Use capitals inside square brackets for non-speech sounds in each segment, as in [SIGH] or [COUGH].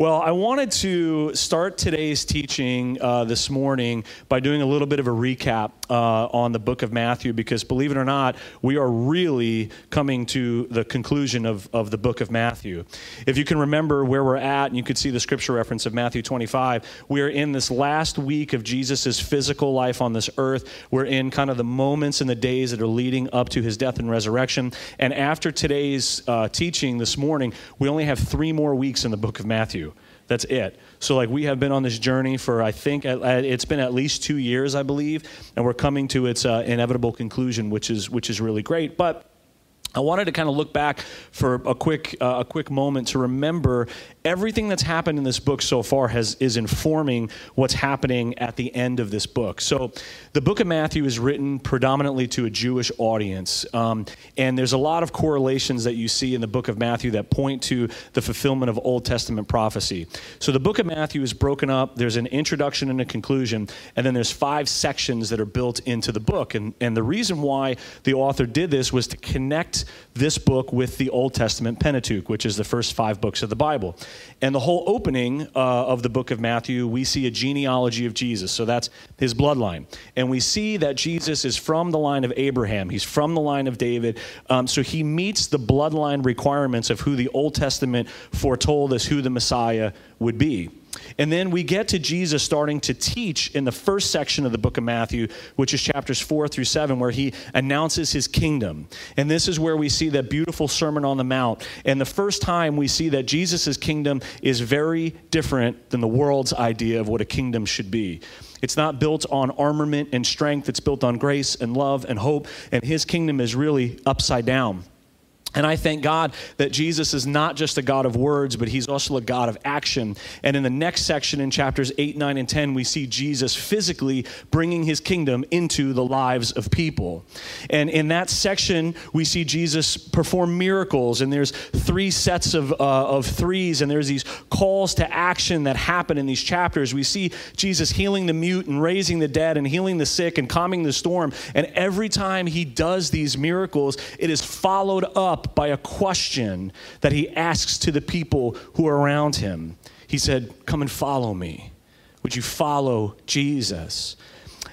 Well, I wanted to start today's teaching uh, this morning by doing a little bit of a recap uh, on the book of Matthew because, believe it or not, we are really coming to the conclusion of, of the book of Matthew. If you can remember where we're at, and you could see the scripture reference of Matthew 25, we are in this last week of Jesus' physical life on this earth. We're in kind of the moments and the days that are leading up to his death and resurrection. And after today's uh, teaching this morning, we only have three more weeks in the book of Matthew. That's it. So, like, we have been on this journey for, I think, it's been at least two years, I believe, and we're coming to its uh, inevitable conclusion, which is, which is really great. But I wanted to kind of look back for a quick, uh, a quick moment to remember everything that's happened in this book so far has, is informing what's happening at the end of this book. So, the book of Matthew is written predominantly to a Jewish audience, um, and there's a lot of correlations that you see in the book of Matthew that point to the fulfillment of Old Testament prophecy. So, the book of Matthew is broken up. There's an introduction and a conclusion, and then there's five sections that are built into the book. And, and the reason why the author did this was to connect this book with the Old Testament Pentateuch, which is the first five books of the Bible. And the whole opening uh, of the book of Matthew, we see a genealogy of Jesus. So that's his bloodline. And we see that Jesus is from the line of Abraham, he's from the line of David. Um, so he meets the bloodline requirements of who the Old Testament foretold as who the Messiah would be. And then we get to Jesus starting to teach in the first section of the book of Matthew, which is chapters four through seven, where he announces his kingdom. And this is where we see that beautiful Sermon on the Mount. And the first time we see that Jesus' kingdom is very different than the world's idea of what a kingdom should be. It's not built on armament and strength, it's built on grace and love and hope. And his kingdom is really upside down. And I thank God that Jesus is not just a God of words, but he's also a God of action. And in the next section, in chapters 8, 9, and 10, we see Jesus physically bringing his kingdom into the lives of people. And in that section, we see Jesus perform miracles. And there's three sets of, uh, of threes, and there's these calls to action that happen in these chapters. We see Jesus healing the mute and raising the dead and healing the sick and calming the storm. And every time he does these miracles, it is followed up up by a question that he asks to the people who are around him. He said, Come and follow me. Would you follow Jesus?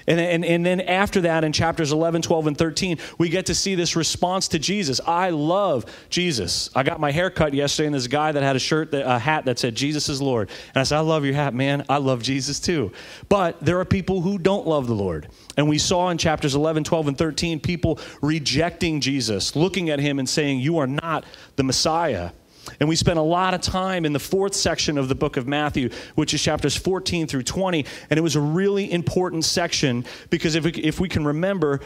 And, and, and then after that, in chapters 11, 12, and 13, we get to see this response to Jesus. I love Jesus. I got my hair cut yesterday, and a guy that had a shirt, that, a hat that said, Jesus is Lord. And I said, I love your hat, man. I love Jesus too. But there are people who don't love the Lord. And we saw in chapters 11, 12, and 13 people rejecting Jesus, looking at him and saying, You are not the Messiah. And we spent a lot of time in the fourth section of the book of Matthew, which is chapters 14 through 20. And it was a really important section because if we, if we can remember,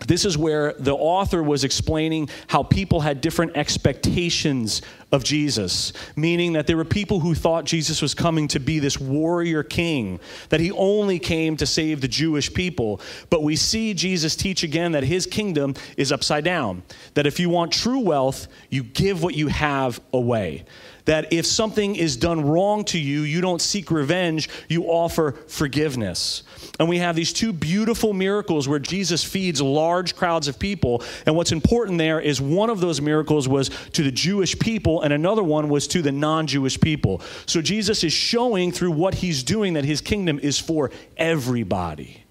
this is where the author was explaining how people had different expectations of Jesus, meaning that there were people who thought Jesus was coming to be this warrior king, that he only came to save the Jewish people. But we see Jesus teach again that his kingdom is upside down, that if you want true wealth, you give what you have away that if something is done wrong to you, you don't seek revenge, you offer forgiveness. And we have these two beautiful miracles where Jesus feeds large crowds of people. And what's important there is one of those miracles was to the Jewish people, and another one was to the non Jewish people. So Jesus is showing through what he's doing that his kingdom is for everybody.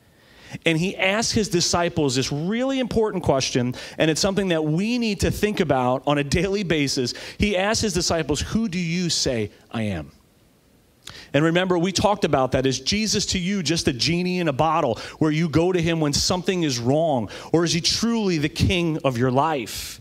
And he asks his disciples this really important question, and it's something that we need to think about on a daily basis. He asks his disciples, Who do you say I am? And remember, we talked about that. Is Jesus to you just a genie in a bottle where you go to him when something is wrong? Or is he truly the king of your life?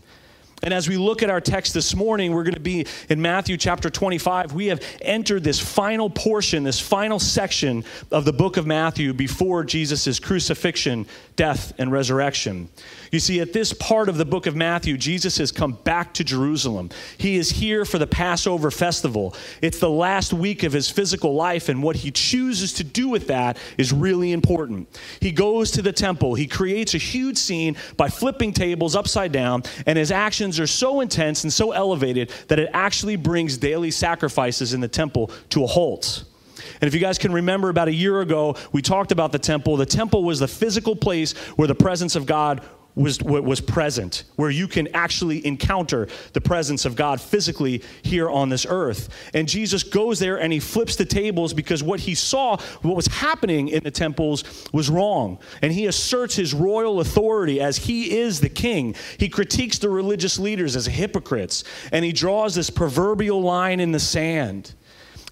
And as we look at our text this morning, we're going to be in Matthew chapter 25. We have entered this final portion, this final section of the book of Matthew before Jesus' crucifixion, death, and resurrection. You see, at this part of the book of Matthew, Jesus has come back to Jerusalem. He is here for the Passover festival. It's the last week of his physical life, and what he chooses to do with that is really important. He goes to the temple, he creates a huge scene by flipping tables upside down, and his actions are so intense and so elevated that it actually brings daily sacrifices in the temple to a halt. And if you guys can remember, about a year ago, we talked about the temple. The temple was the physical place where the presence of God was, was present, where you can actually encounter the presence of God physically here on this earth. And Jesus goes there and he flips the tables because what he saw, what was happening in the temples, was wrong. And he asserts his royal authority as he is the king. He critiques the religious leaders as hypocrites, and he draws this proverbial line in the sand.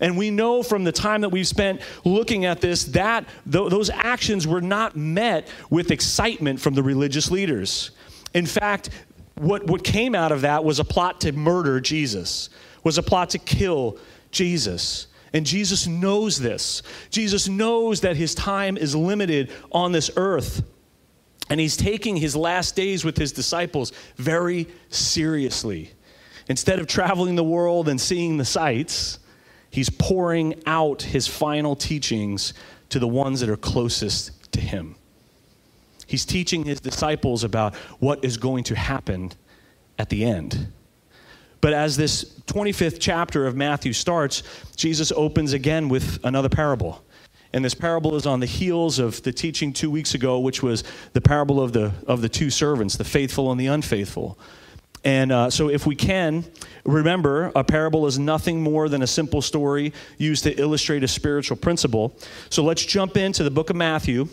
And we know from the time that we've spent looking at this that th- those actions were not met with excitement from the religious leaders. In fact, what, what came out of that was a plot to murder Jesus, was a plot to kill Jesus. And Jesus knows this. Jesus knows that his time is limited on this earth. And he's taking his last days with his disciples very seriously. Instead of traveling the world and seeing the sights, he's pouring out his final teachings to the ones that are closest to him. He's teaching his disciples about what is going to happen at the end. But as this 25th chapter of Matthew starts, Jesus opens again with another parable. And this parable is on the heels of the teaching two weeks ago, which was the parable of the, of the two servants, the faithful and the unfaithful. And uh, so, if we can, remember a parable is nothing more than a simple story used to illustrate a spiritual principle. So, let's jump into the book of Matthew,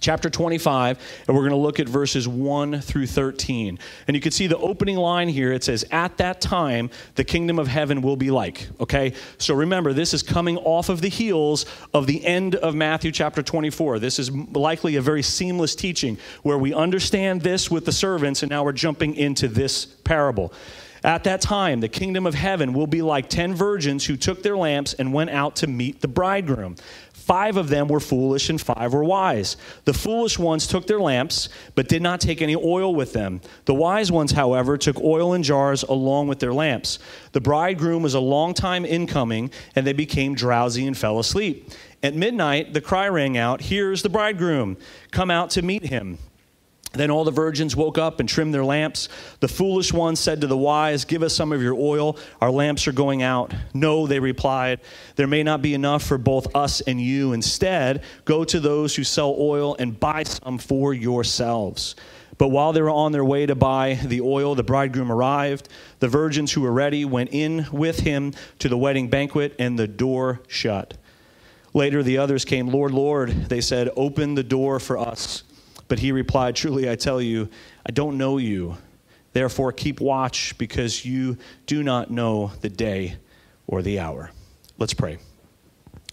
chapter 25, and we're going to look at verses 1 through 13. And you can see the opening line here. It says, At that time, the kingdom of heaven will be like. Okay? So remember, this is coming off of the heels of the end of Matthew chapter 24. This is likely a very seamless teaching where we understand this with the servants, and now we're jumping into this parable. At that time, the kingdom of heaven will be like ten virgins who took their lamps and went out to meet the bridegroom. Five of them were foolish and five were wise. The foolish ones took their lamps, but did not take any oil with them. The wise ones, however, took oil in jars along with their lamps. The bridegroom was a long time in coming, and they became drowsy and fell asleep. At midnight, the cry rang out, Here's the bridegroom, come out to meet him. Then all the virgins woke up and trimmed their lamps. The foolish ones said to the wise, Give us some of your oil. Our lamps are going out. No, they replied, There may not be enough for both us and you. Instead, go to those who sell oil and buy some for yourselves. But while they were on their way to buy the oil, the bridegroom arrived. The virgins who were ready went in with him to the wedding banquet, and the door shut. Later, the others came, Lord, Lord, they said, Open the door for us. But he replied, Truly, I tell you, I don't know you. Therefore, keep watch, because you do not know the day or the hour. Let's pray.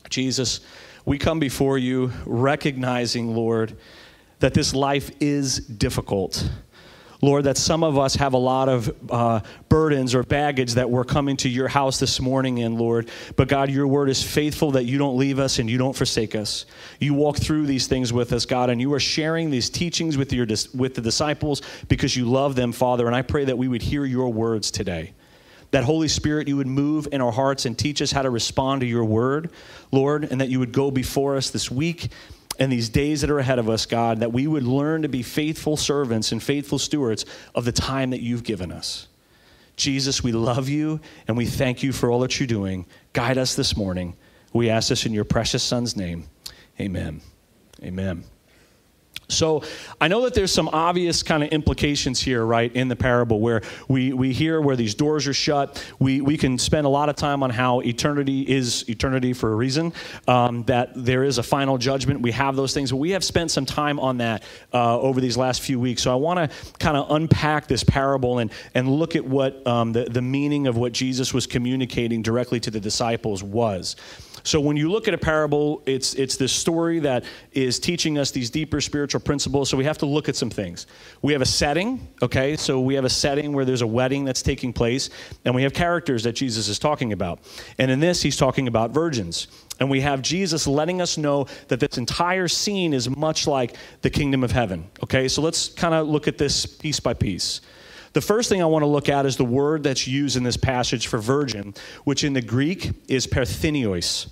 Jesus, we come before you recognizing, Lord, that this life is difficult. Lord, that some of us have a lot of uh, burdens or baggage that we're coming to your house this morning in, Lord. But God, your word is faithful that you don't leave us and you don't forsake us. You walk through these things with us, God, and you are sharing these teachings with, your, with the disciples because you love them, Father. And I pray that we would hear your words today. That Holy Spirit, you would move in our hearts and teach us how to respond to your word, Lord, and that you would go before us this week and these days that are ahead of us, God, that we would learn to be faithful servants and faithful stewards of the time that you've given us. Jesus, we love you and we thank you for all that you're doing. Guide us this morning. We ask this in your precious Son's name. Amen. Amen. So I know that there's some obvious kind of implications here, right, in the parable where we, we hear where these doors are shut. We, we can spend a lot of time on how eternity is eternity for a reason, um, that there is a final judgment. We have those things, but we have spent some time on that uh, over these last few weeks. So I want to kind of unpack this parable and, and look at what um, the, the meaning of what Jesus was communicating directly to the disciples was. So when you look at a parable, it's it's this story that is teaching us these deeper spiritual principles. So we have to look at some things. We have a setting, okay? So we have a setting where there's a wedding that's taking place, and we have characters that Jesus is talking about. And in this, he's talking about virgins. And we have Jesus letting us know that this entire scene is much like the kingdom of heaven. Okay, so let's kind of look at this piece by piece. The first thing I want to look at is the word that's used in this passage for virgin, which in the Greek is parthenos.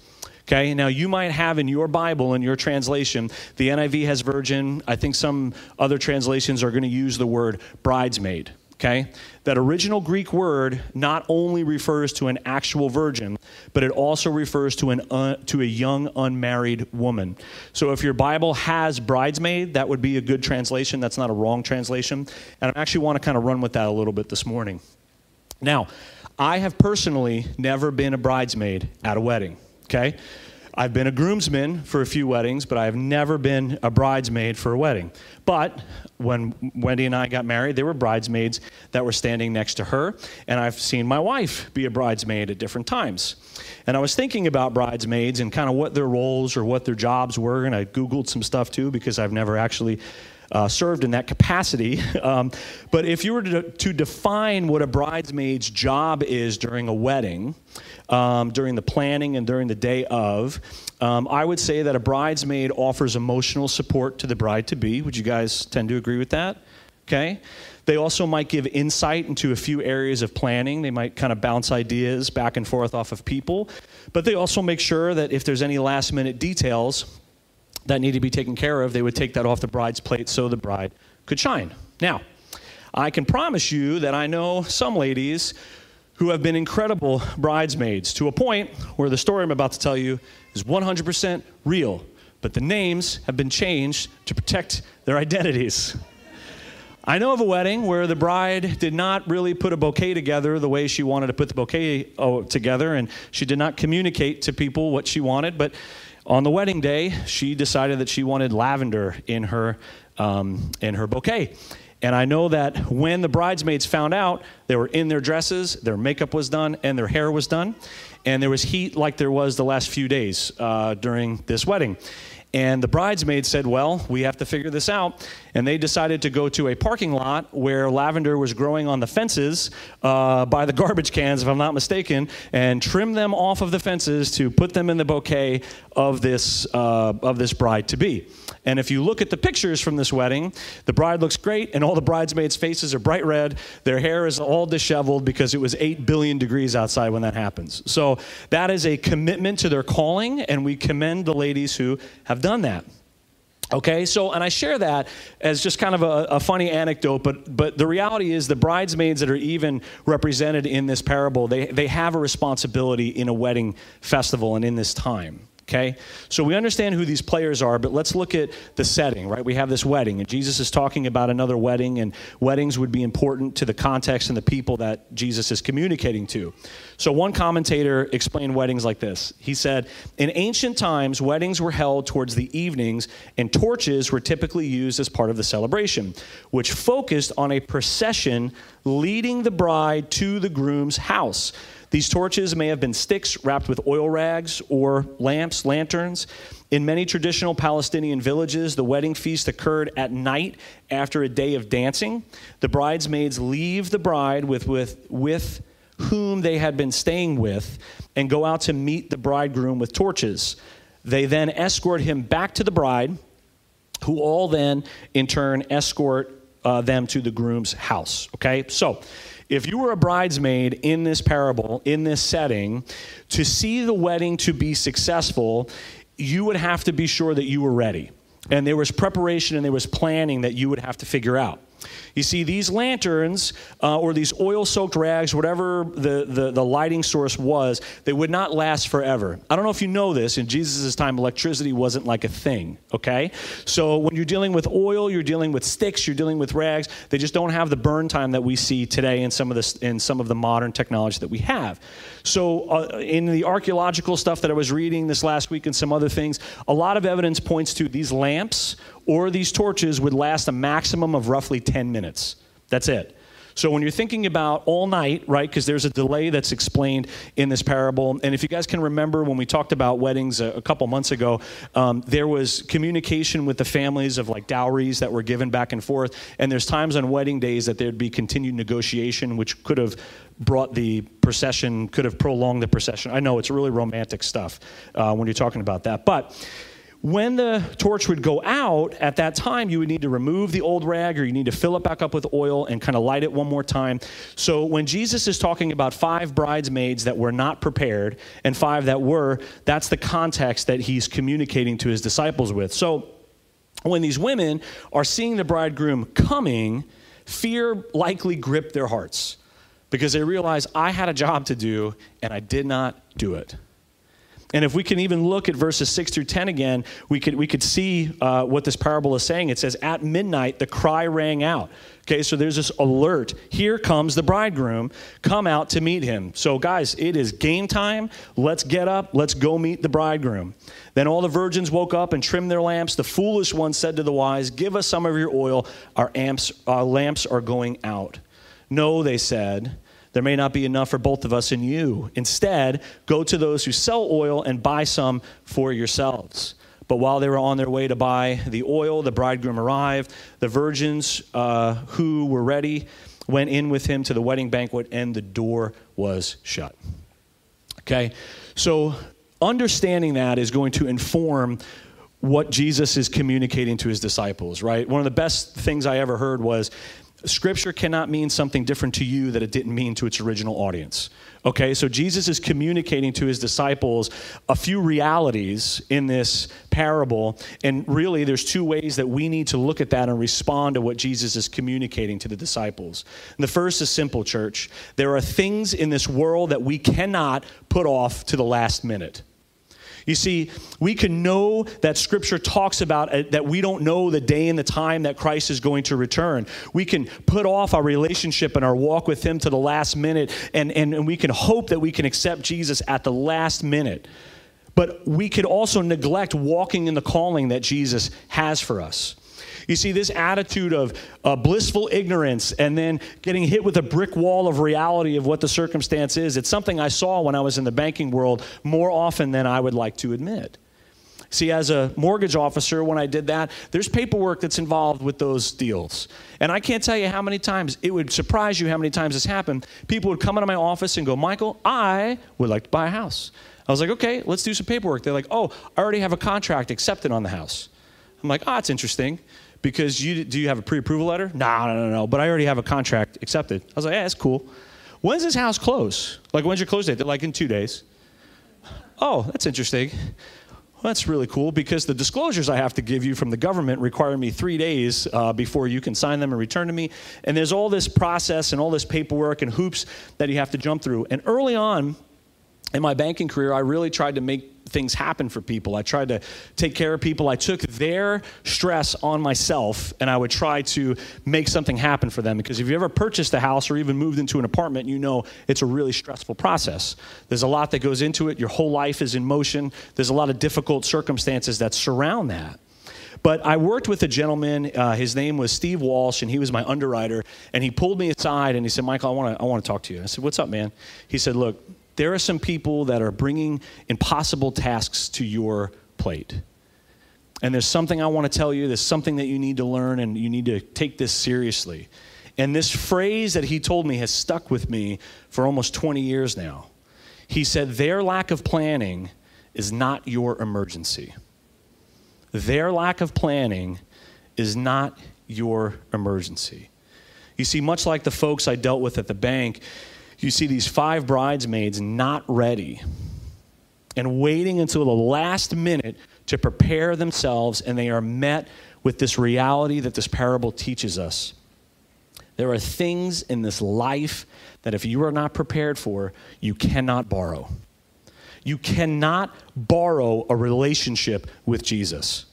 Okay, now you might have in your Bible, in your translation, the NIV has virgin. I think some other translations are going to use the word bridesmaid. Okay? That original Greek word not only refers to an actual virgin, but it also refers to, an to a young unmarried woman. So if your Bible has bridesmaid, that would be a good translation. That's not a wrong translation. And I actually want to kind of run with that a little bit this morning. Now, I have personally never been a bridesmaid at a wedding, okay? I've been a groomsman for a few weddings, but I have never been a bridesmaid for a wedding. But when Wendy and I got married, there were bridesmaids that were standing next to her, and I've seen my wife be a bridesmaid at different times. And I was thinking about bridesmaids and kind of what their roles or what their jobs were, and I Googled some stuff too because I've never actually uh, served in that capacity. [LAUGHS] Um, but if you were to, to, define what a bridesmaid's job is during a wedding, um, during the planning and during the day of, um, I would say that a bridesmaid offers emotional support to the bride to be. Would you guys tend to agree with that? Okay. They also might give insight into a few areas of planning. They might kind of bounce ideas back and forth off of people. But they also make sure that if there's any last minute details, that need to be taken care of, they would take that off the bride's plate so the bride could shine. Now, I can promise you that I know some ladies who have been incredible bridesmaids to a point where the story I'm about to tell you is 100% real, but the names have been changed to protect their identities. I know of a wedding where the bride did not really put a bouquet together the way she wanted to put the bouquet oh, together, and she did not communicate to people what she wanted, but on the wedding day, she decided that she wanted lavender in her, um, in her bouquet. And I know that when the bridesmaids found out, they were in their dresses, their makeup was done, and their hair was done. And there was heat like there was the last few days uh, during this wedding. And the bridesmaids said, Well, we have to figure this out. And they decided to go to a parking lot where lavender was growing on the fences uh, by the garbage cans, if I'm not mistaken, and trim them off of the fences to put them in the bouquet of this, uh, of this bride to be. And if you look at the pictures from this wedding, the bride looks great, and all the bridesmaids' faces are bright red. Their hair is all disheveled because it was 8 billion degrees outside when that happens. So that is a commitment to their calling, and we commend the ladies who have done that. Okay, so, and I share that as just kind of a, a, funny anecdote, but, but the reality is the bridesmaids that are even represented in this parable, they, they have a responsibility in a wedding festival and in this time. Okay? So we understand who these players are, but let's look at the setting, right? We have this wedding, and Jesus is talking about another wedding, and weddings would be important to the context and the people that Jesus is communicating to. So one commentator explained weddings like this He said, In ancient times, weddings were held towards the evenings, and torches were typically used as part of the celebration, which focused on a procession leading the bride to the groom's house. These torches may have been sticks wrapped with oil rags or lamps, lanterns. In many traditional Palestinian villages, the wedding feast occurred at night after a day of dancing. The bridesmaids leave the bride with, with, with whom they had been staying with and go out to meet the bridegroom with torches. They then escort him back to the bride, who all then, in turn, escort uh, them to the groom's house. Okay? So, if you were a bridesmaid in this parable, in this setting, to see the wedding to be successful, you would have to be sure that you were ready. And there was preparation and there was planning that you would have to figure out. You see, these lanterns uh, or these oil soaked rags, whatever the, the, the, lighting source was, they would not last forever. I don't know if you know this, in Jesus' time, electricity wasn't like a thing, okay? So when you're dealing with oil, you're dealing with sticks, you're dealing with rags, they just don't have the burn time that we see today in some of the, in some of the modern technology that we have. So uh, in the archaeological stuff that I was reading this last week and some other things, a lot of evidence points to these lamps or these torches would last a maximum of roughly 10 minutes. That's it. So when you're thinking about all night, right, because there's a delay that's explained in this parable. And if you guys can remember when we talked about weddings a, a couple months ago, um, there was communication with the families of like dowries that were given back and forth. And there's times on wedding days that there'd be continued negotiation, which could have brought the procession, could have prolonged the procession. I know it's really romantic stuff uh, when you're talking about that. But when the torch would go out, at that time, you would need to remove the old rag or you need to fill it back up with oil and kind of light it one more time. So when Jesus is talking about five bridesmaids that were not prepared and five that were, that's the context that he's communicating to his disciples with. So when these women are seeing the bridegroom coming, fear likely gripped their hearts because they realized I had a job to do and I did not do it. And if we can even look at verses 6 through 10 again, we could, we could see uh, what this parable is saying. It says, At midnight, the cry rang out. Okay, so there's this alert. Here comes the bridegroom. Come out to meet him. So, guys, it is game time. Let's get up. Let's go meet the bridegroom. Then all the virgins woke up and trimmed their lamps. The foolish one said to the wise, Give us some of your oil. Our, amps, our lamps are going out. No, they said. There may not be enough for both of us and you. Instead, go to those who sell oil and buy some for yourselves. But while they were on their way to buy the oil, the bridegroom arrived. The virgins uh, who were ready went in with him to the wedding banquet, and the door was shut. Okay? So, understanding that is going to inform what Jesus is communicating to his disciples, right? One of the best things I ever heard was Scripture cannot mean something different to you that it didn't mean to its original audience. Okay, so Jesus is communicating to his disciples a few realities in this parable, and really there's two ways that we need to look at that and respond to what Jesus is communicating to the disciples. And the first is simple, church. There are things in this world that we cannot put off to the last minute. You see, we can know that Scripture talks about uh, that we don't know the day and the time that Christ is going to return. We can put off our relationship and our walk with Him to the last minute, and, and, and we can hope that we can accept Jesus at the last minute. But we could also neglect walking in the calling that Jesus has for us. You see, this attitude of uh, blissful ignorance and then getting hit with a brick wall of reality of what the circumstance is, it's something I saw when I was in the banking world more often than I would like to admit. See, as a mortgage officer, when I did that, there's paperwork that's involved with those deals. And I can't tell you how many times, it would surprise you how many times this happened. People would come into my office and go, Michael, I would like to buy a house. I was like, okay, let's do some paperwork. They're like, oh, I already have a contract accepted on the house. I'm like, ah, oh, it's interesting because you do you have a pre-approval letter? No, no, no, no. But I already have a contract accepted. I was like, yeah, that's cool. When's this house close? Like, when's your close date? They're like in two days. Oh, that's interesting. Well, that's really cool because the disclosures I have to give you from the government require me three days uh, before you can sign them and return to me. And there's all this process and all this paperwork and hoops that you have to jump through. And early on in my banking career, I really tried to make things happen for people. I tried to take care of people. I took their stress on myself and I would try to make something happen for them. Because if you ever purchased a house or even moved into an apartment, you know it's a really stressful process. There's a lot that goes into it. Your whole life is in motion. There's a lot of difficult circumstances that surround that. But I worked with a gentleman. Uh, his name was Steve Walsh, and he was my underwriter. And he pulled me aside and he said, "Michael, I want to I want to talk to you." I said, "What's up, man?" He said, "Look, there are some people that are bringing impossible tasks to your plate. And there's something I want to tell you, there's something that you need to learn, and you need to take this seriously. And this phrase that he told me has stuck with me for almost 20 years now. He said, Their lack of planning is not your emergency. Their lack of planning is not your emergency. You see, much like the folks I dealt with at the bank, you see these five bridesmaids not ready and waiting until the last minute to prepare themselves, and they are met with this reality that this parable teaches us. There are things in this life that if you are not prepared for, you cannot borrow. You cannot borrow a relationship with Jesus.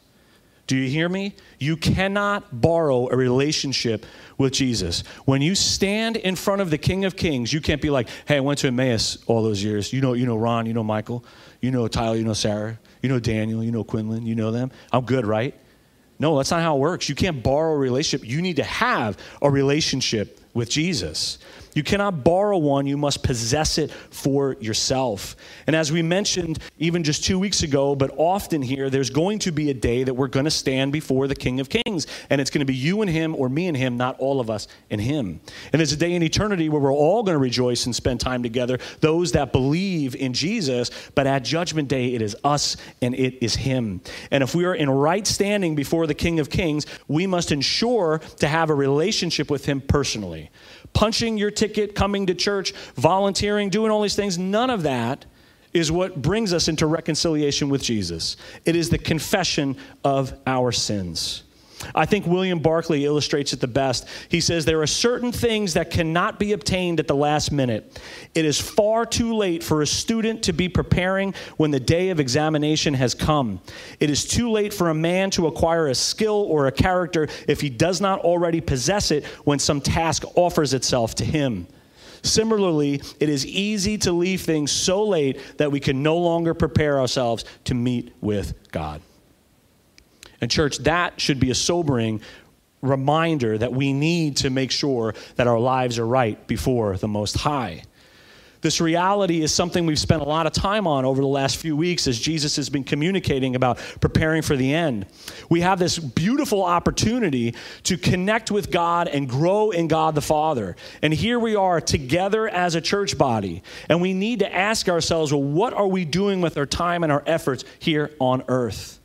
Do you hear me? You cannot borrow a relationship with Jesus. When you stand in front of the King of Kings, you can't be like, hey, I went to Emmaus all those years. You know, you know Ron, you know Michael, you know Tyler, you know Sarah, you know Daniel, you know Quinlan, you know them. I'm good, right? No, that's not how it works. You can't borrow a relationship. You need to have a relationship with Jesus. You cannot borrow one, you must possess it for yourself. And as we mentioned even just two weeks ago, but often here, there's going to be a day that we're going to stand before the King of Kings. And it's going to be you and him, or me and him, not all of us and him. And there's a day in eternity where we're all going to rejoice and spend time together, those that believe in Jesus. But at Judgment Day, it is us and it is him. And if we are in right standing before the King of Kings, we must ensure to have a relationship with him personally punching your ticket, coming to church, volunteering, doing all these things, none of that is what brings us into reconciliation with Jesus. It is the confession of our sins. I think William Barclay illustrates it the best. He says, There are certain things that cannot be obtained at the last minute. It is far too late for a student to be preparing when the day of examination has come. It is too late for a man to acquire a skill or a character if he does not already possess it when some task offers itself to him. Similarly, it is easy to leave things so late that we can no longer prepare ourselves to meet with God. And, church, that should be a sobering reminder that we need to make sure that our lives are right before the Most High. This reality is something we've spent a lot of time on over the last few weeks as Jesus has been communicating about preparing for the end. We have this beautiful opportunity to connect with God and grow in God the Father. And here we are together as a church body. And we need to ask ourselves, well, what are we doing with our time and our efforts here on earth?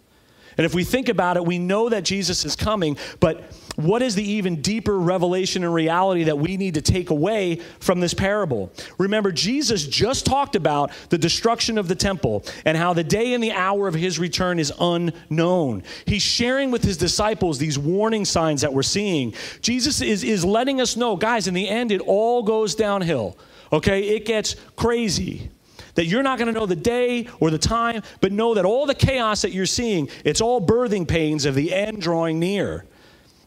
And if we think about it, we know that Jesus is coming, but what is the even deeper revelation and reality that we need to take away from this parable? Remember, Jesus just talked about the destruction of the temple and how the day and the hour of his return is unknown. He's sharing with his disciples these warning signs that we're seeing. Jesus is, is letting us know, guys, in the end, it all goes downhill. Okay? It gets crazy that you're not going to know the day or the time, but know that all the chaos that you're seeing, it's all birthing pains of the end drawing near.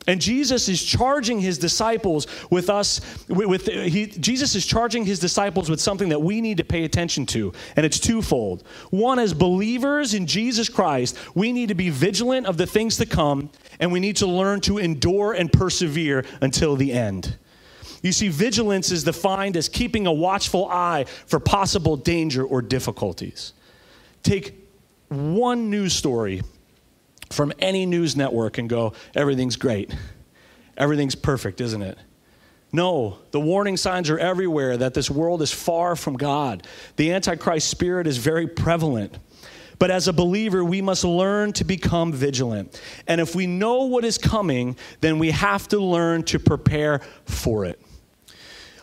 And Jesus is charging his disciples with us, with, with he, Jesus is charging his disciples with something that we need to pay attention to, and it's twofold. One, as believers in Jesus Christ, we need to be vigilant of the things to come, and we need to learn to endure and persevere until the end. You see, vigilance is defined as keeping a watchful eye for possible danger or difficulties. Take one news story from any news network and go, everything's great. Everything's perfect, isn't it? No, the warning signs are everywhere that this world is far from God. The Antichrist spirit is very prevalent. But as a believer, we must learn to become vigilant. And if we know what is coming, then we have to learn to prepare for it.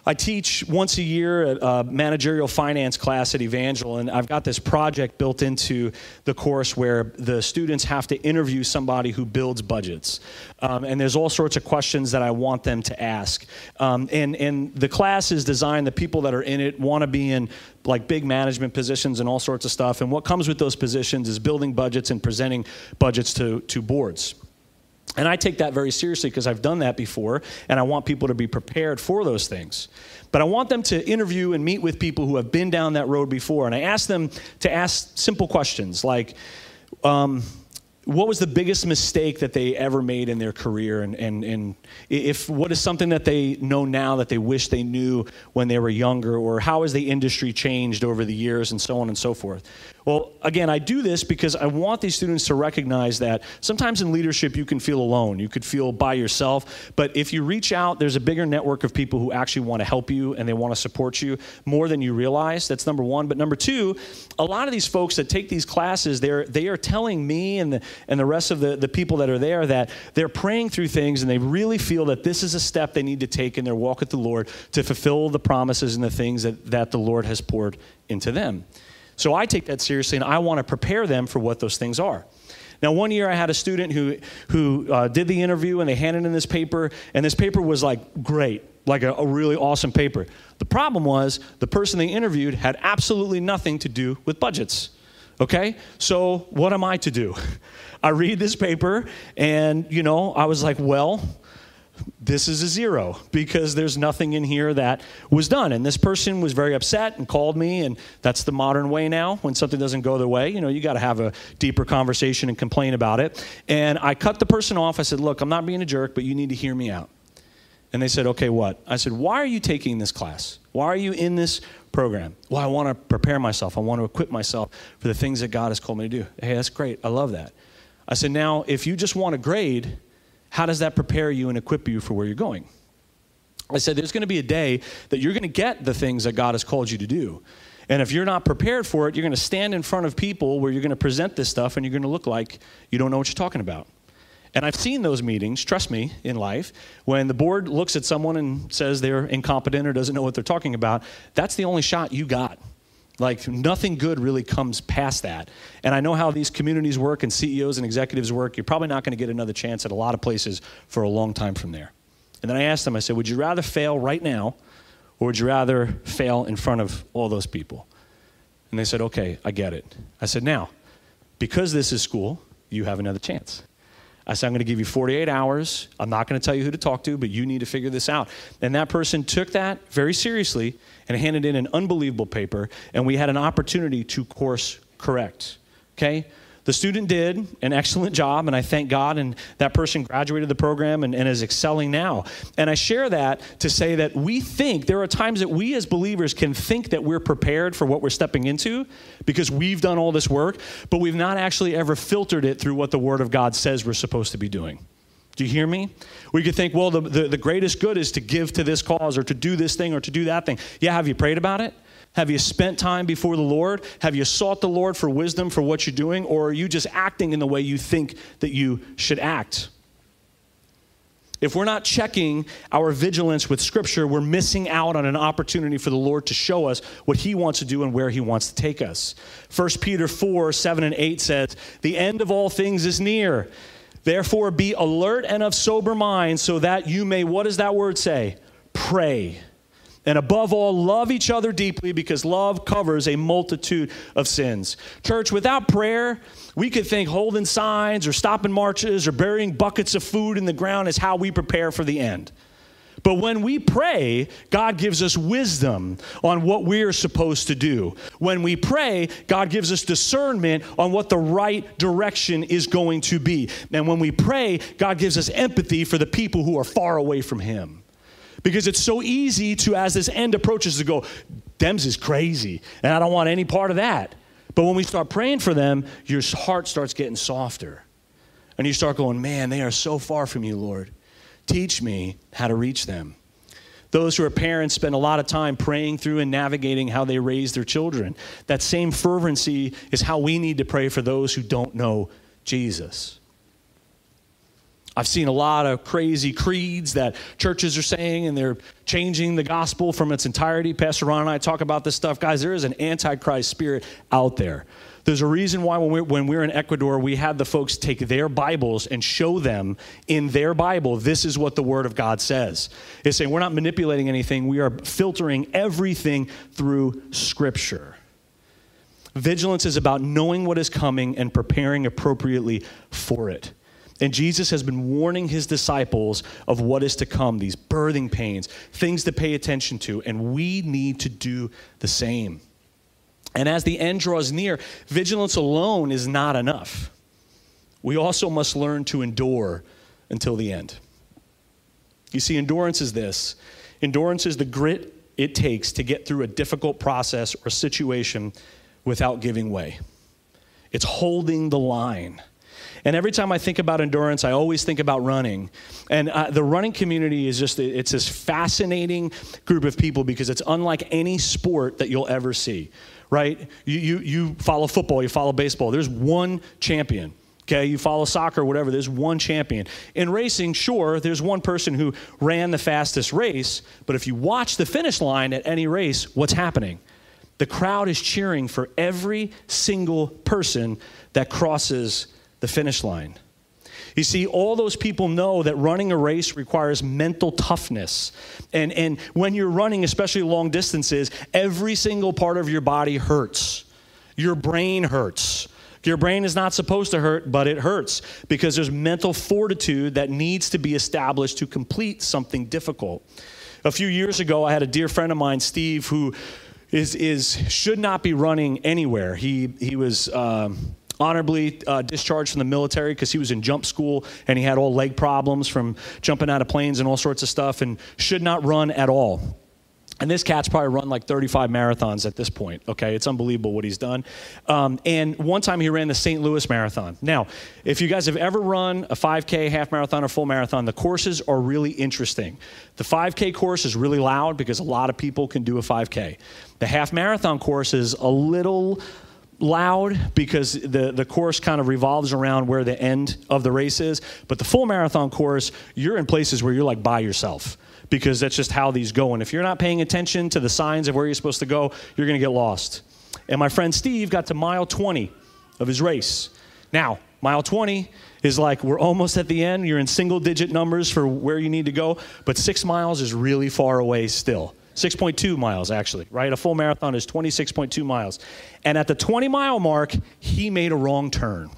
I teach once a year a managerial finance class at Evangel, and I've got this project built into the course where the students have to interview somebody who builds budgets. Um, and there's all sorts of questions that I want them to ask. Um, and, and the class is designed, the people that are in it want to be in like big management positions and all sorts of stuff. And what comes with those positions is building budgets and presenting budgets to, to boards. And I take that very seriously because I've done that before, and I want people to be prepared for those things. But I want them to interview and meet with people who have been down that road before. And I ask them to ask simple questions like, um, what was the biggest mistake that they ever made in their career and, and, and if what is something that they know now that they wish they knew when they were younger or how has the industry changed over the years and so on and so forth well again i do this because i want these students to recognize that sometimes in leadership you can feel alone. You could feel by yourself. But if you reach out there's a bigger network of people who actually want to help you and they want to support you more than you realize. That's number one. But number two a lot of these folks that take these classes they're they are telling me and the and the rest of the, the people that are there that they're praying through things and they really feel that this is a step they need to take in their walk with the Lord to fulfill the promises and the things that, that the Lord has poured into them. So I take that seriously and I want to prepare them for what those things are. Now, one year I had a student who, who uh, did the interview and they handed in this paper, and this paper was like great, like a, a really awesome paper. The problem was the person they interviewed had absolutely nothing to do with budgets. Okay? So, what am I to do? [LAUGHS] I read this paper, and, you know, I was like, well, this is a zero because there's nothing in here that was done. And this person was very upset and called me, and that's the modern way now. When something doesn't go their way, you know, you got to have a deeper conversation and complain about it. And I cut the person off. I said, Look, I'm not being a jerk, but you need to hear me out. And they said, Okay, what? I said, Why are you taking this class? Why are you in this program? Well, I want to prepare myself. I want to equip myself for the things that God has called me to do. Hey, that's great. I love that. I said, Now, if you just want a grade, how does that prepare you and equip you for where you're going? I said, There's going to be a day that you're going to get the things that God has called you to do. And if you're not prepared for it, you're going to stand in front of people where you're going to present this stuff and you're going to look like you don't know what you're talking about. And I've seen those meetings, trust me, in life, when the board looks at someone and says they're incompetent or doesn't know what they're talking about. That's the only shot you got. Like nothing good really comes past that. And I know how these communities work and CEOs and executives work. You're probably not going to get another chance at a lot of places for a long time from there. And then I asked them, I said, Would you rather fail right now or would you rather fail in front of all those people? And they said, Okay, I get it. I said, Now, because this is school, you have another chance. I said, I'm going to give you 48 hours. I'm not going to tell you who to talk to, but you need to figure this out. And that person took that very seriously and handed in an unbelievable paper, and we had an opportunity to course correct. Okay? The student did an excellent job, and I thank God, and that person graduated the program and, and, is excelling now. And I share that to say that we think there are times that we as believers can think that we're prepared for what we're stepping into because we've done all this work, but we've not actually ever filtered it through what the Word of God says we're supposed to be doing. Do you hear me? We could think, well, the, the, the greatest good is to give to this cause or to do this thing or to do that thing. Yeah, have you prayed about it? Have you spent time before the Lord? Have you sought the Lord for wisdom for what you're doing? Or are you just acting in the way you think that you should act? If we're not checking our vigilance with Scripture, we're missing out on an opportunity for the Lord to show us what He wants to do and where He wants to take us. 1 Peter 4 7 and 8 says, The end of all things is near. Therefore, be alert and of sober mind, so that you may, what does that word say? Pray. And above all, love each other deeply because love covers a multitude of sins. Church, without prayer, we could think holding signs or stopping marches or burying buckets of food in the ground is how we prepare for the end. But when we pray, God gives us wisdom on what we're supposed to do. When we pray, God gives us discernment on what the right direction is going to be. And when we pray, God gives us empathy for the people who are far away from Him. Because it's so easy to, as this end approaches, to go, Dems is crazy, and I don't want any part of that. But when we start praying for them, your heart starts getting softer. And you start going, Man, they are so far from you, Lord. Teach me how to reach them. Those who are parents spend a lot of time praying through and navigating how they raise their children. That same fervency is how we need to pray for those who don't know Jesus. I've seen a lot of crazy creeds that churches are saying, and they're changing the gospel from its entirety. Pastor Ron and I talk about this stuff. Guys, there is an antichrist spirit out there. There's a reason why when we're, when we're in Ecuador, we had the folks take their Bibles and show them in their Bible, this is what the Word of God says. It's saying we're not manipulating anything, we are filtering everything through Scripture. Vigilance is about knowing what is coming and preparing appropriately for it. And Jesus has been warning his disciples of what is to come, these birthing pains, things to pay attention to, and we need to do the same. And as the end draws near, vigilance alone is not enough. We also must learn to endure until the end. You see, endurance is this endurance is the grit it takes to get through a difficult process or situation without giving way, it's holding the line. And every time I think about endurance, I always think about running. And uh, the running community is just, it's this fascinating group of people because it's unlike any sport that you'll ever see, right? You, you, you follow football, you follow baseball. There's one champion. Okay, you follow soccer, whatever, there's one champion. In racing, sure, there's one person who ran the fastest race, but if you watch the finish line at any race, what's happening? The crowd is cheering for every single person that crosses the finish line. You see, all those people know that running a race requires mental toughness. And, and when you're running, especially long distances, every single part of your body hurts. Your brain hurts. Your brain is not supposed to hurt, but it hurts because there's mental fortitude that needs to be established to complete something difficult. A few years ago, I had a dear friend of mine, Steve, who is, is should not be running anywhere. He, he was. Um, honorably uh, discharged from the military because he was in jump school and he had all leg problems from jumping out of planes and all sorts of stuff and should not run at all. And this cat's probably run like 35 marathons at this point. Okay, it's unbelievable what he's done. Um, and one time he ran the St. Louis Marathon. Now, if you guys have ever run a 5K, half marathon, or full marathon, the courses are really interesting. The 5K course is really loud because a lot of people can do a 5K. The half marathon course is a little loud because the, the course kind of revolves around where the end of the race is. But the full marathon course, you're in places where you're like by yourself because that's just how these go. And if you're not paying attention to the signs of where you're supposed to go, you're going to get lost. And my friend Steve got to mile 20 of his race. Now, mile 20 is like we're almost at the end. You're in single digit numbers for where you need to go, but six miles is really far away still. 6.2 miles, actually, right? A full marathon is 26.2 miles. And at the 20 mile mark, he made a wrong turn.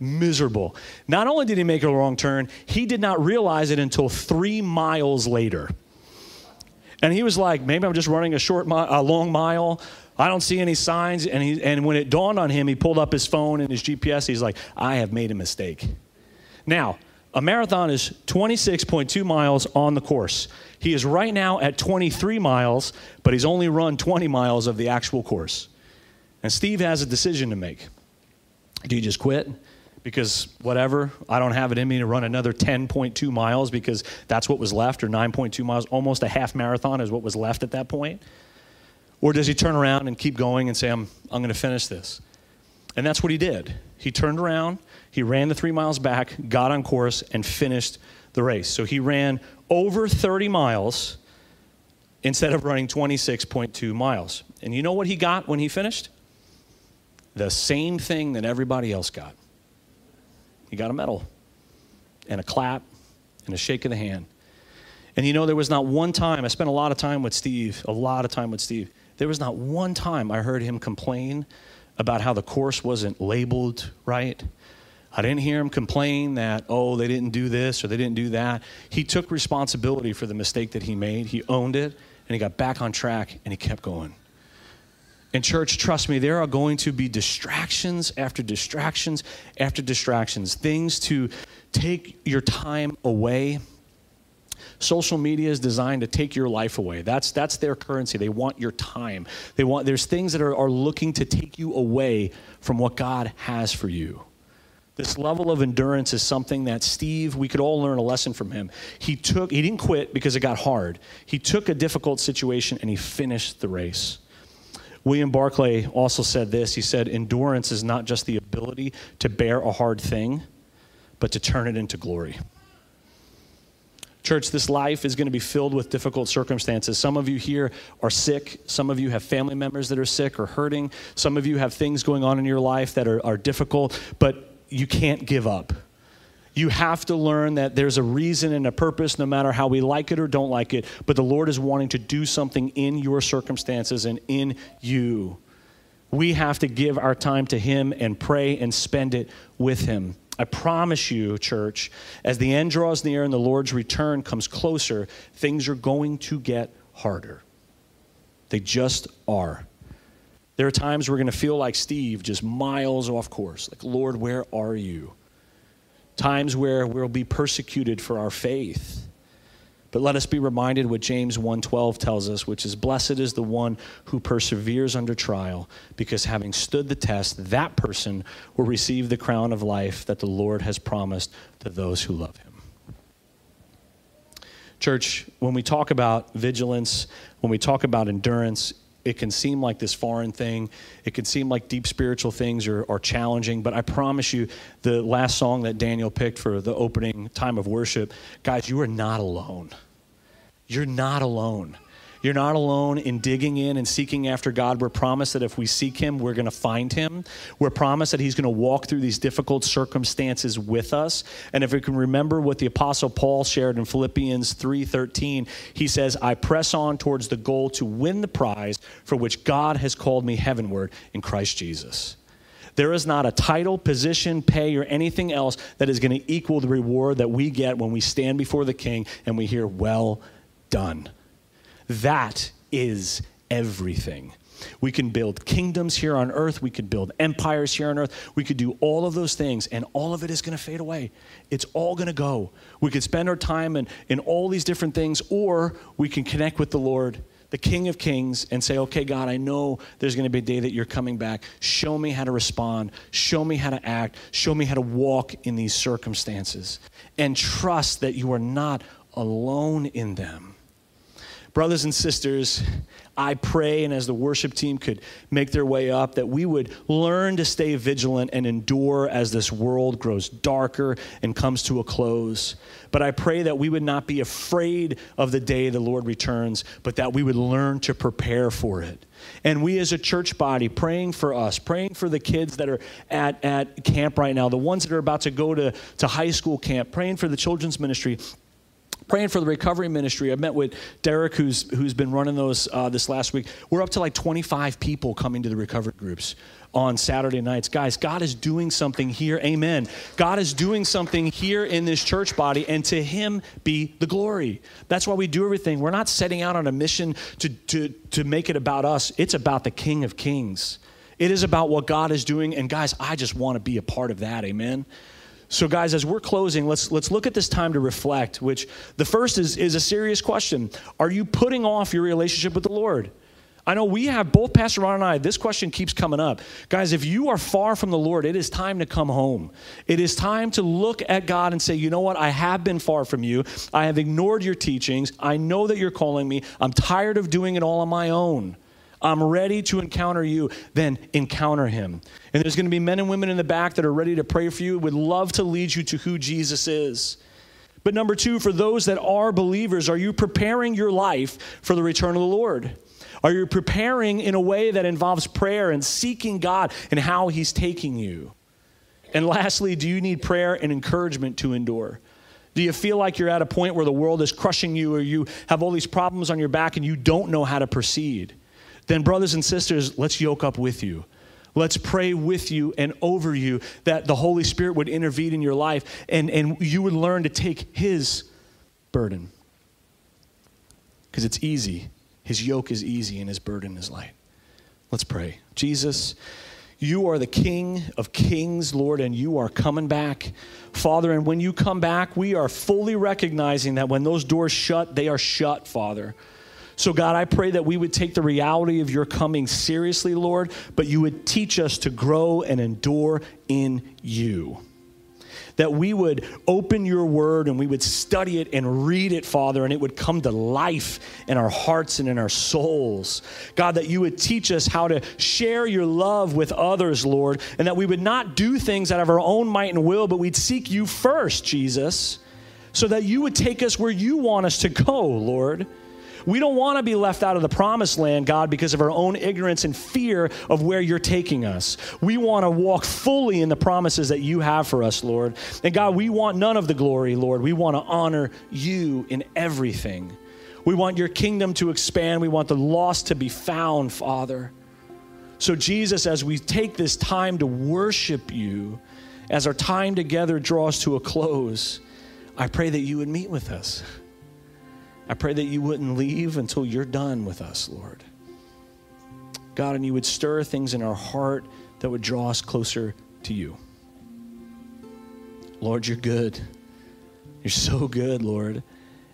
Miserable. Not only did he make a wrong turn, he did not realize it until three miles later. And he was like, maybe I'm just running a short, mi- a long mile. I don't see any signs. And, he, and when it dawned on him, he pulled up his phone and his GPS. He's like, I have made a mistake. Now, a marathon is 26.2 miles on the course. He is right now at 23 miles, but he's only run 20 miles of the actual course. And Steve has a decision to make. Do you just quit? Because whatever, I don't have it in me to run another 10.2 miles because that's what was left, or 9.2 miles, almost a half marathon is what was left at that point. Or does he turn around and keep going and say, I'm, I'm going to finish this? And that's what he did. He turned around, he ran the three miles back, got on course, and finished the race. So he ran over 30 miles instead of running 26.2 miles. And you know what he got when he finished? The same thing that everybody else got. He got a medal and a clap and a shake of the hand. And you know, there was not one time, I spent a lot of time with Steve, a lot of time with Steve. There was not one time I heard him complain about how the course wasn't labeled right. I didn't hear him complain that, oh, they didn't do this or they didn't do that. He took responsibility for the mistake that he made, he owned it, and he got back on track and he kept going. And, church, trust me, there are going to be distractions after distractions after distractions, things to take your time away. Social media is designed to take your life away. That's, that's their currency. They want your time. They want, there's things that are, are looking to take you away from what God has for you. This level of endurance is something that Steve, we could all learn a lesson from him. He took, he didn't quit because it got hard. He took a difficult situation and he finished the race. William Barclay also said this. He said, Endurance is not just the ability to bear a hard thing, but to turn it into glory. Church, this life is going to be filled with difficult circumstances. Some of you here are sick. Some of you have family members that are sick or hurting. Some of you have things going on in your life that are, are difficult, but you can't give up. You have to learn that there's a reason and a purpose, no matter how we like it or don't like it. But the Lord is wanting to do something in your circumstances and in you. We have to give our time to Him and pray and spend it with Him. I promise you, church, as the end draws near and the Lord's return comes closer, things are going to get harder. They just are. There are times we're going to feel like Steve, just miles off course. Like, Lord, where are you? Times where we'll be persecuted for our faith. But let us be reminded what James 1:12 tells us, which is blessed is the one who perseveres under trial, because having stood the test, that person will receive the crown of life that the Lord has promised to those who love him. Church, when we talk about vigilance, when we talk about endurance, it can seem like this foreign thing. It can seem like deep spiritual things are, are challenging, but I promise you, the last song that Daniel picked for the opening time of worship, guys, you are not alone. You're not alone. You're not alone in digging in and seeking after God. We're promised that if we seek Him, we're going to find Him. We're promised that He's going to walk through these difficult circumstances with us. And if we can remember what the Apostle Paul shared in Philippians 3:13, he says, "I press on towards the goal to win the prize for which God has called me heavenward in Christ Jesus." There is not a title, position, pay, or anything else that is going to equal the reward that we get when we stand before the King and we hear, Well done. That is everything. We can build kingdoms here on earth. We could build empires here on earth. We could do all of those things, and all of it is going to fade away. It's all going to go. We could spend our time in, in all these different things, or we can connect with the Lord, the King of Kings, and say, okay, God, I know there's going to be a day that you're coming back. Show me how to respond. Show me how to act. Show me how to walk in these circumstances. And trust that you are not alone in them Brothers and sisters, I pray, and as the worship team could make their way up, that we would learn to stay vigilant and endure as this world grows darker and comes to a close. But I pray that we would not be afraid of the day the Lord returns, but that we would learn to prepare for it. And we as a church body, praying for us, praying for the kids that are at, at camp right now, the ones that are about to go to, to high school camp, praying for the children's ministry praying for the recovery ministry. I met with Derek, who's who's been running those uh, this last week. We're up to like 25 people coming to the recovery groups on Saturday nights. Guys, God is doing something here. Amen. God is doing something here in this church body, and to Him be the glory. That's why we do everything. We're not setting out on a mission to to to make it about us. It's about the King of Kings. It is about what God is doing, and guys, I just want to be a part of that. Amen. So, guys, as we're closing, let's let's look at this time to reflect. Which the first is is a serious question: Are you putting off your relationship with the Lord? I know we have both Pastor Ron and I. This question keeps coming up, guys. If you are far from the Lord, it is time to come home. It is time to look at God and say, you know what? I have been far from you. I have ignored your teachings. I know that you're calling me. I'm tired of doing it all on my own. I'm ready to encounter you, then encounter him. And there's going to be men and women in the back that are ready to pray for you, would love to lead you to who Jesus is. But number two, for those that are believers, are you preparing your life for the return of the Lord? Are you preparing in a way that involves prayer and seeking God and how He's taking you? And lastly, do you need prayer and encouragement to endure? Do you feel like you're at a point where the world is crushing you or you have all these problems on your back and you don't know how to proceed? Then, brothers and sisters, let's yoke up with you. Let's pray with you and over you that the Holy Spirit would intervene in your life and, and you would learn to take His burden. Because it's easy. His yoke is easy and His burden is light. Let's pray. Jesus, you are the King of kings, Lord, and you are coming back. Father, and when you come back, we are fully recognizing that when those doors shut, they are shut, Father. So, God, I pray that we would take the reality of your coming seriously, Lord, but you would teach us to grow and endure in you. That we would open your word and we would study it and read it, Father, and it would come to life in our hearts and in our souls. God, that you would teach us how to share your love with others, Lord, and that we would not do things out of our own might and will, but we'd seek you first, Jesus, so that you would take us where you want us to go, Lord. We don't want to be left out of the promised land, God, because of our own ignorance and fear of where you're taking us. We want to walk fully in the promises that you have for us, Lord. And God, we want none of the glory, Lord. We want to honor you in everything. We want your kingdom to expand. We want the lost to be found, Father. So, Jesus, as we take this time to worship you, as our time together draws to a close, I pray that you would meet with us. I pray that you wouldn't leave until you're done with us, Lord. God, and you would stir things in our heart that would draw us closer to you. Lord, you're good. You're so good, Lord.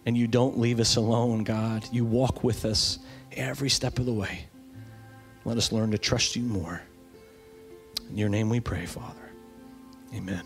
And you don't leave us alone, God. You walk with us every step of the way. Let us learn to trust you more. In your name we pray, Father. Amen.